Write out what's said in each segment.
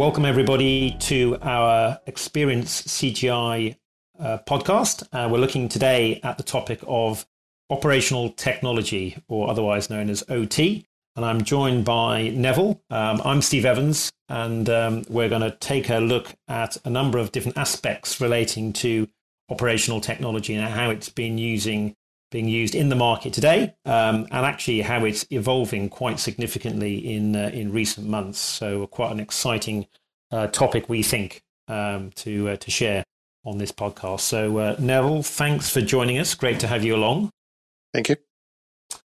welcome everybody to our Experience CGI uh, podcast. Uh, we're looking today at the topic of operational technology, or otherwise known as OT. And I'm joined by Neville. Um, I'm Steve Evans, and um, we're going to take a look at a number of different aspects relating to operational technology and how it's been using being used in the market today, um, and actually how it's evolving quite significantly in uh, in recent months. So quite an exciting uh, topic we think um, to uh, to share on this podcast. So uh, Neville, thanks for joining us. Great to have you along. Thank you.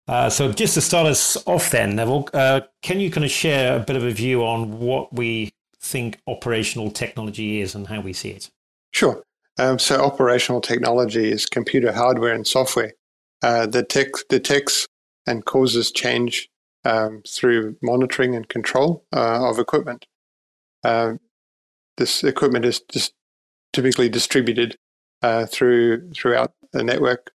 Uh, so just to start us off, then Neville, uh, can you kind of share a bit of a view on what we think operational technology is and how we see it? Sure. Um, so operational technology is computer hardware and software uh, that detects and causes change um, through monitoring and control uh, of equipment. Uh, this equipment is just typically distributed uh, through throughout the network.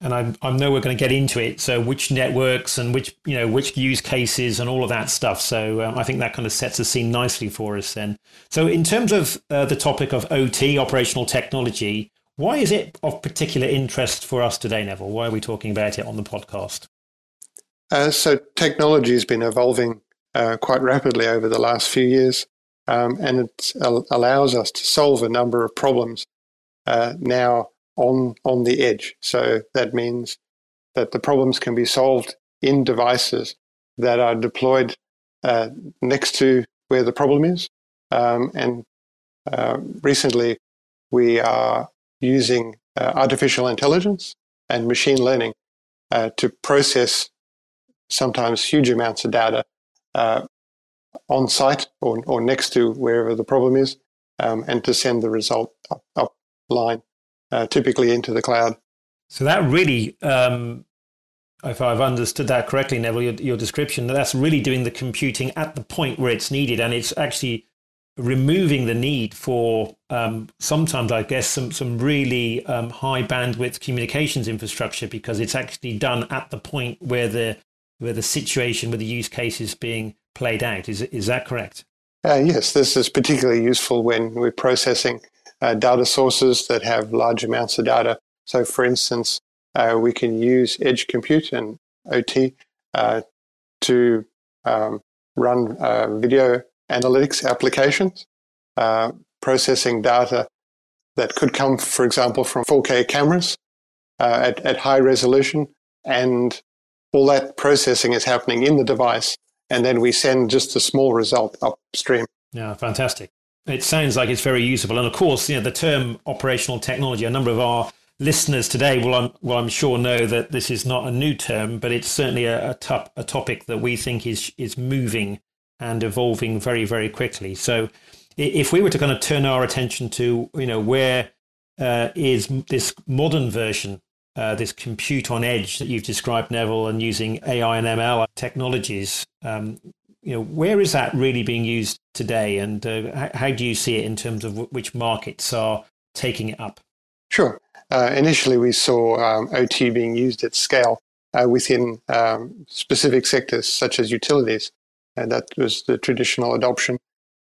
And I, I know we're going to get into it. So which networks and which you know which use cases and all of that stuff. So um, I think that kind of sets the scene nicely for us then. So in terms of uh, the topic of OT, operational technology, why is it of particular interest for us today, Neville? Why are we talking about it on the podcast? Uh, so technology has been evolving uh, quite rapidly over the last few years, um, and it al- allows us to solve a number of problems uh, now on on the edge. So that means that the problems can be solved in devices that are deployed uh, next to where the problem is. Um, and uh, recently, we are using uh, artificial intelligence and machine learning uh, to process sometimes huge amounts of data uh, on site or, or next to wherever the problem is, um, and to send the result up, up line, uh, typically into the cloud. So that really, um, if I've understood that correctly, Neville, your, your description, that's really doing the computing at the point where it's needed, and it's actually removing the need for um, sometimes, I guess, some some really um, high bandwidth communications infrastructure because it's actually done at the point where the where the situation, where the use case is being played out. Is is that correct? Uh, yes, this is particularly useful when we're processing uh, data sources that have large amounts of data. So, for instance, uh, we can use edge compute and OT uh, to um, run uh, video analytics applications, uh, processing data that could come, for example, from 4K cameras uh, at, at high resolution. And all that processing is happening in the device. And then we send just a small result upstream. Yeah, fantastic. It sounds like it's very usable. And of course, you know, the term operational technology, a number of our listeners today will, I'm, well, I'm sure know that this is not a new term, but it's certainly a, a, top, a topic that we think is, is moving and evolving very, very quickly. So if we were to kind of turn our attention to, you know, where uh, is this modern version, uh, this compute on edge that you've described, Neville, and using AI and ML technologies, um, you know, where is that really being used today, and uh, how, do you see it in terms of which markets are taking it up? Sure. Uh, initially, we saw um, OT being used at scale uh, within um, specific sectors such as utilities and that was the traditional adoption.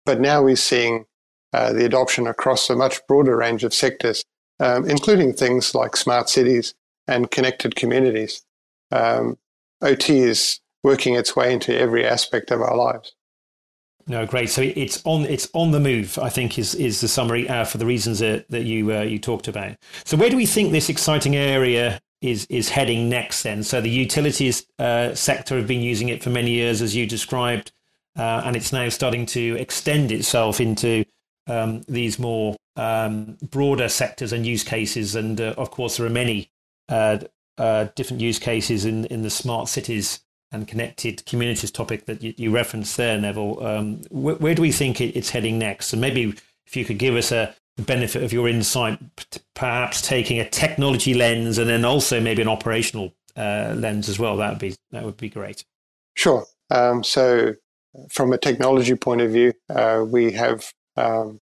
But now we're seeing uh, the adoption across a much broader range of sectors, um, including things like smart cities and connected communities. Um, OT is working its way into every aspect of our lives. No, great. So it's on it's on the move. I think is is the summary uh, for the reasons that, that you uh, you talked about. So where do we think this exciting area is is heading next then. So the utilities uh, sector have been using it for many years, as you described, uh, and it's now starting to extend itself into um, these more um, broader sectors and use cases. And uh, of course, there are many uh, different use cases in in the smart cities and connected communities topic that you, you referenced there, Neville. Um, wh- where do we think it, it's heading next? And maybe if you could give us a benefit of your insight, perhaps taking a technology lens and then also maybe an operational uh, lens as well. That would be that would be great. Sure. Um, so, from a technology point of view, uh, we have um,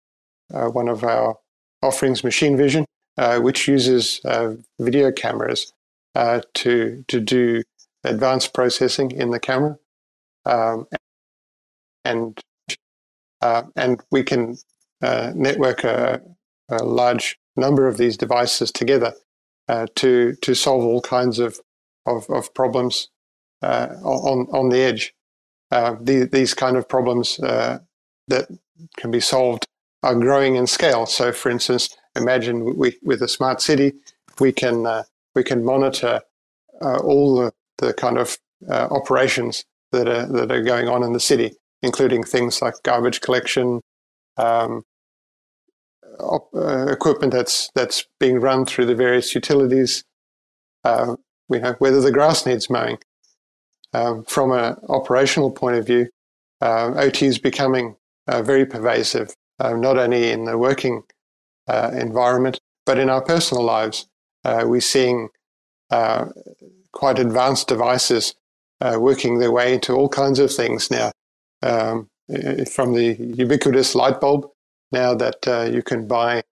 uh, one of our offerings, Machine Vision, uh, which uses uh, video cameras uh, to to do advanced processing in the camera, um, and uh, and we can uh, network a, a, large number of these devices together uh, to to solve all kinds of of, of problems uh, on on the edge. Uh, the, these kind of problems uh, that can be solved are growing in scale. So, for instance, imagine we, with a smart city, we can we can monitor all the, the kind of operations that are that are going on in the city, including things like garbage collection, um, uh, equipment that's that's being run through the various utilities. Uh, know whether the grass needs mowing. Um, from an operational point of view, uh, OT is becoming uh, very pervasive, uh, not only in the working uh, environment but in our personal lives. we're seeing quite advanced devices working their way into all kinds of things now. Um, from the ubiquitous light bulb now that uh, you can buy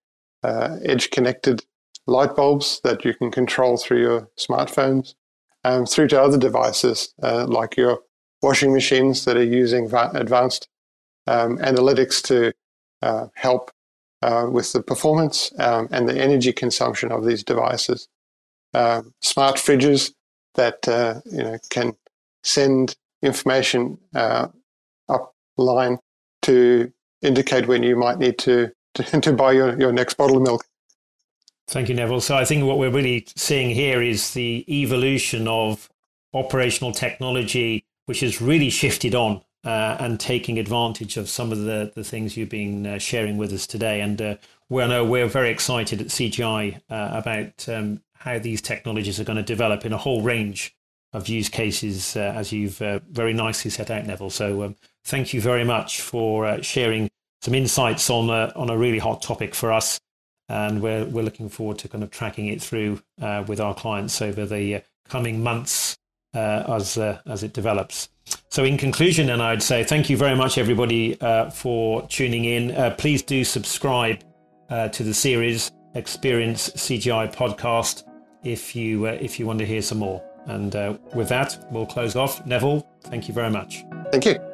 uh, edge connected light bulbs that you can control through your smartphones, um, through to other devices uh, like your washing machines that are using va- advanced um, analytics to uh, help uh, with the performance um, and the energy consumption of these devices. Um, smart fridges that uh, you know can send information upline to indicate when you might need to, to, to buy your, your next bottle of milk. Thank you, Neville. So I think what we're really seeing here is the evolution of operational technology, which has really shifted on uh, and taking advantage of some of the, the things you've been uh, sharing with us today. And uh, we know we're very excited at CGI uh, about um, how these technologies are going to develop in a whole range of use cases, uh, as you've uh, very nicely set out, Neville. So um, thank you very much for uh, sharing some insights on a, on a really hot topic for us. And we're, we're looking forward to kind of tracking it through uh, with our clients over the uh, coming months uh, as, as it develops. So, in conclusion, and I'd say thank you very much, everybody, for tuning in. please do subscribe to the series Experience CGI podcast if you if you want to hear some more. And uh, with that, we'll close off. Neville, thank you very much. Thank you.